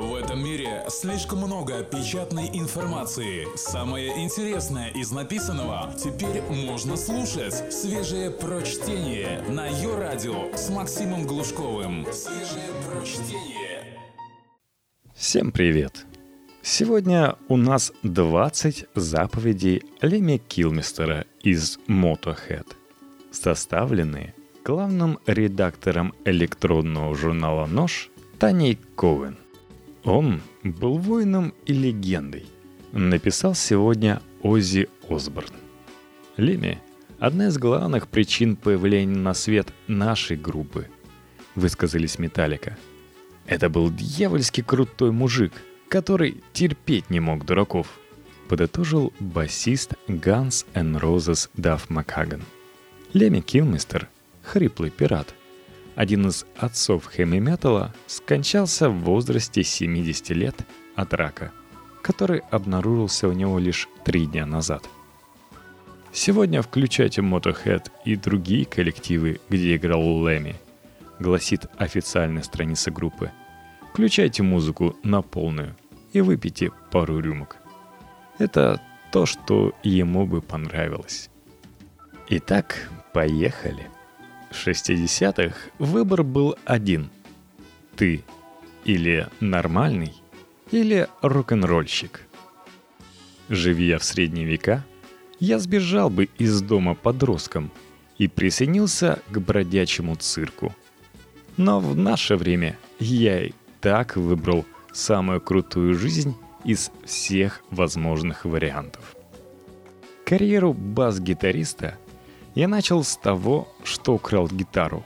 В этом мире слишком много печатной информации. Самое интересное из написанного теперь можно слушать. Свежее прочтение на ее радио с Максимом Глушковым. Свежее прочтение. Всем привет! Сегодня у нас 20 заповедей Леми Килмистера из Motorhead, составленные главным редактором электронного журнала «Нож» Таней Коуэн. Он был воином и легендой. Написал сегодня Оззи Осборн. Леми – одна из главных причин появления на свет нашей группы, высказались Металлика. Это был дьявольски крутой мужик, который терпеть не мог дураков, подытожил басист Guns N' Roses Дафф Макхаган. Леми Килмистер – хриплый пират – один из отцов хэми-металла, скончался в возрасте 70 лет от рака, который обнаружился у него лишь три дня назад. Сегодня включайте Motorhead и другие коллективы, где играл Лэми, гласит официальная страница группы. Включайте музыку на полную и выпейте пару рюмок. Это то, что ему бы понравилось. Итак, поехали. 60-х выбор был один. Ты или нормальный, или рок-н-ролльщик. Живи я в средние века, я сбежал бы из дома подростком и присоединился к бродячему цирку. Но в наше время я и так выбрал самую крутую жизнь из всех возможных вариантов. Карьеру бас-гитариста – я начал с того, что украл гитару.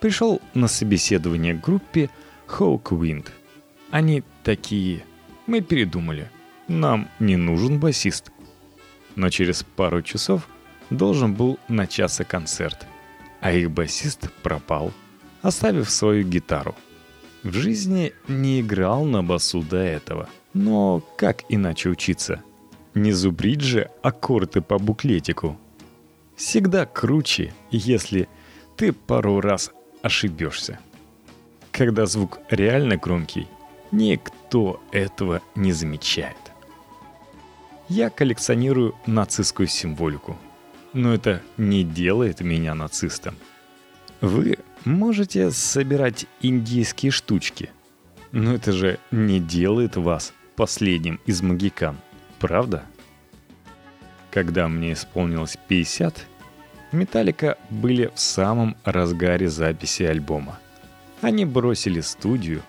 Пришел на собеседование к группе Hawkwind. Они такие. Мы передумали. Нам не нужен басист. Но через пару часов должен был начаться концерт. А их басист пропал, оставив свою гитару. В жизни не играл на басу до этого. Но как иначе учиться? Не зубрить же аккорды по буклетику – всегда круче, если ты пару раз ошибешься. Когда звук реально громкий, никто этого не замечает. Я коллекционирую нацистскую символику, но это не делает меня нацистом. Вы можете собирать индийские штучки, но это же не делает вас последним из магикан, правда? Когда мне исполнилось 50, Металлика были в самом разгаре записи альбома. Они бросили студию,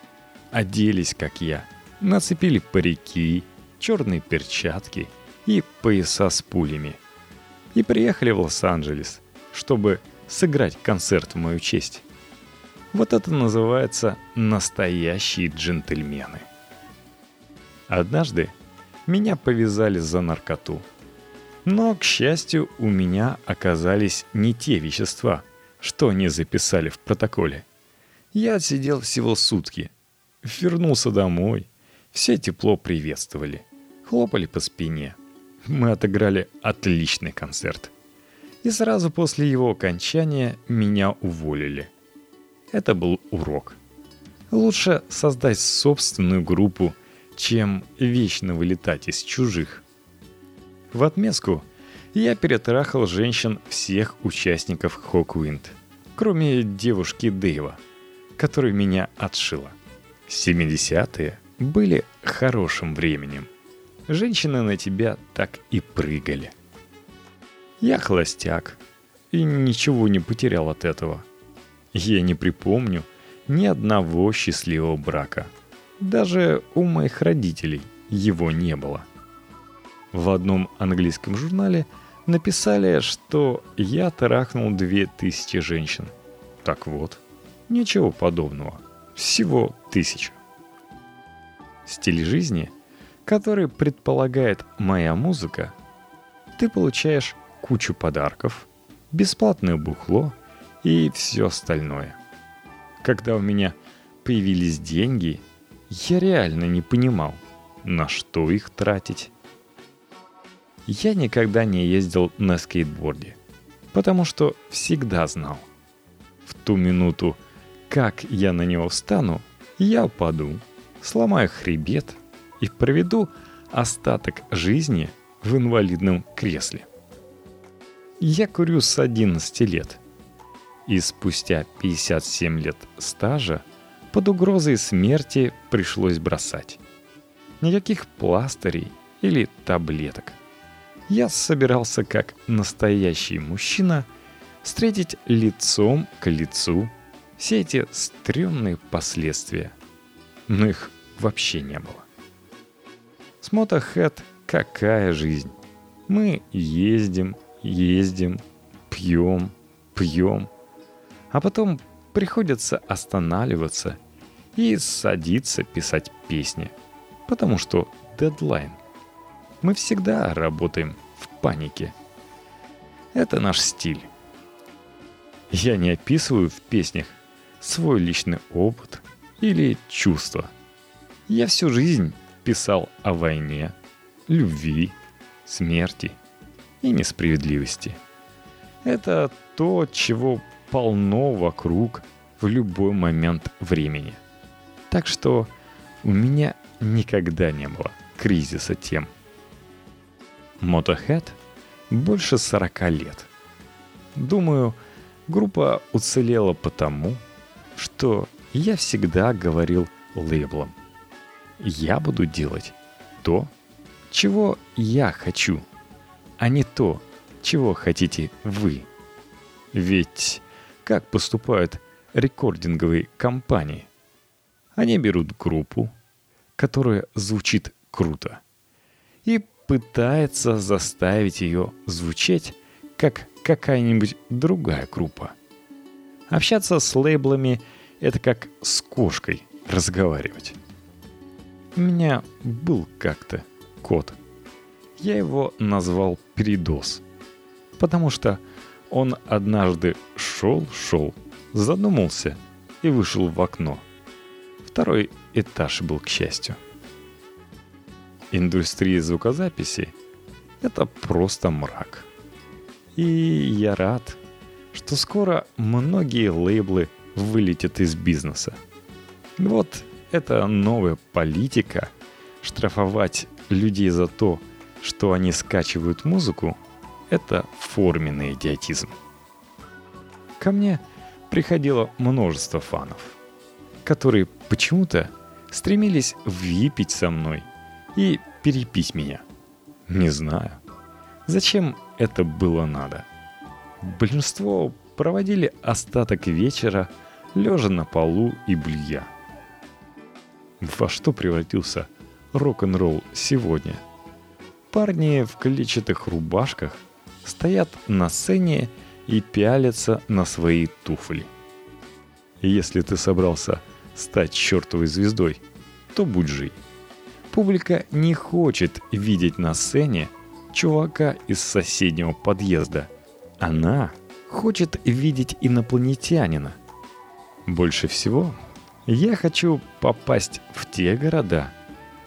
оделись, как я, нацепили парики, черные перчатки и пояса с пулями. И приехали в Лос-Анджелес, чтобы сыграть концерт в мою честь. Вот это называется настоящие джентльмены. Однажды меня повязали за наркоту – но, к счастью, у меня оказались не те вещества, что они записали в протоколе. Я отсидел всего сутки. Вернулся домой. Все тепло приветствовали. Хлопали по спине. Мы отыграли отличный концерт. И сразу после его окончания меня уволили. Это был урок. Лучше создать собственную группу, чем вечно вылетать из чужих – в отместку я перетрахал женщин всех участников Хоквинд, кроме девушки Дэйва, которая меня отшила. 70-е были хорошим временем. Женщины на тебя так и прыгали. Я холостяк и ничего не потерял от этого. Я не припомню ни одного счастливого брака. Даже у моих родителей его не было в одном английском журнале написали, что я трахнул две тысячи женщин. Так вот, ничего подобного. Всего тысяча. Стиль жизни, который предполагает моя музыка, ты получаешь кучу подарков, бесплатное бухло и все остальное. Когда у меня появились деньги, я реально не понимал, на что их тратить. Я никогда не ездил на скейтборде, потому что всегда знал. В ту минуту, как я на него встану, я упаду сломаю хребет и проведу остаток жизни в инвалидном кресле. Я курю с 11 лет. И спустя 57 лет стажа под угрозой смерти пришлось бросать. Никаких пластырей или таблеток. Я собирался как настоящий мужчина встретить лицом к лицу все эти стрёмные последствия. Но их вообще не было. С Motorhead какая жизнь? Мы ездим, ездим, пьем, пьем, а потом приходится останавливаться и садиться писать песни, потому что дедлайн. Мы всегда работаем в панике. Это наш стиль. Я не описываю в песнях свой личный опыт или чувства. Я всю жизнь писал о войне, любви, смерти и несправедливости. Это то, чего полно вокруг в любой момент времени. Так что у меня никогда не было кризиса тем. Motorhead больше 40 лет. Думаю, группа уцелела потому, что я всегда говорил лейблом. Я буду делать то, чего я хочу, а не то, чего хотите вы. Ведь как поступают рекординговые компании? Они берут группу, которая звучит круто, и пытается заставить ее звучать как какая-нибудь другая группа. Общаться с лейблами — это как с кошкой разговаривать. У меня был как-то кот. Я его назвал Передос, потому что он однажды шел-шел, задумался и вышел в окно. Второй этаж был, к счастью. Индустрия звукозаписи — это просто мрак. И я рад, что скоро многие лейблы вылетят из бизнеса. Вот это новая политика штрафовать людей за то, что они скачивают музыку, это форменный идиотизм. Ко мне приходило множество фанов, которые почему-то стремились выпить со мной и перепить меня. Не знаю, зачем это было надо. Большинство проводили остаток вечера лежа на полу и блюя. Во что превратился рок-н-ролл сегодня? Парни в клетчатых рубашках стоят на сцене и пялятся на свои туфли. Если ты собрался стать чертовой звездой, то будь жив. Публика не хочет видеть на сцене чувака из соседнего подъезда. Она хочет видеть инопланетянина. Больше всего я хочу попасть в те города,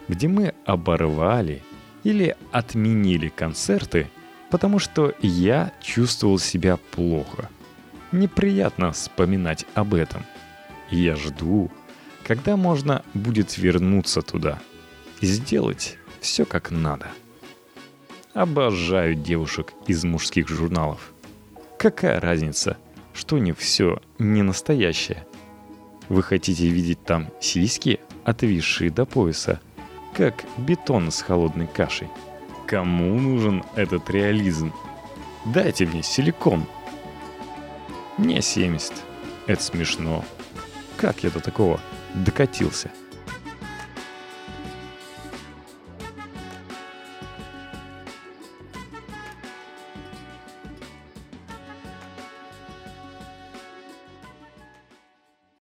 где мы оборвали или отменили концерты, потому что я чувствовал себя плохо. Неприятно вспоминать об этом. я жду, когда можно будет вернуться туда и сделать все как надо. Обожаю девушек из мужских журналов. Какая разница, что не все не настоящее? Вы хотите видеть там сиськи, отвисшие до пояса, как бетон с холодной кашей? Кому нужен этот реализм? Дайте мне силикон. Мне 70. Это смешно. Как я до такого докатился?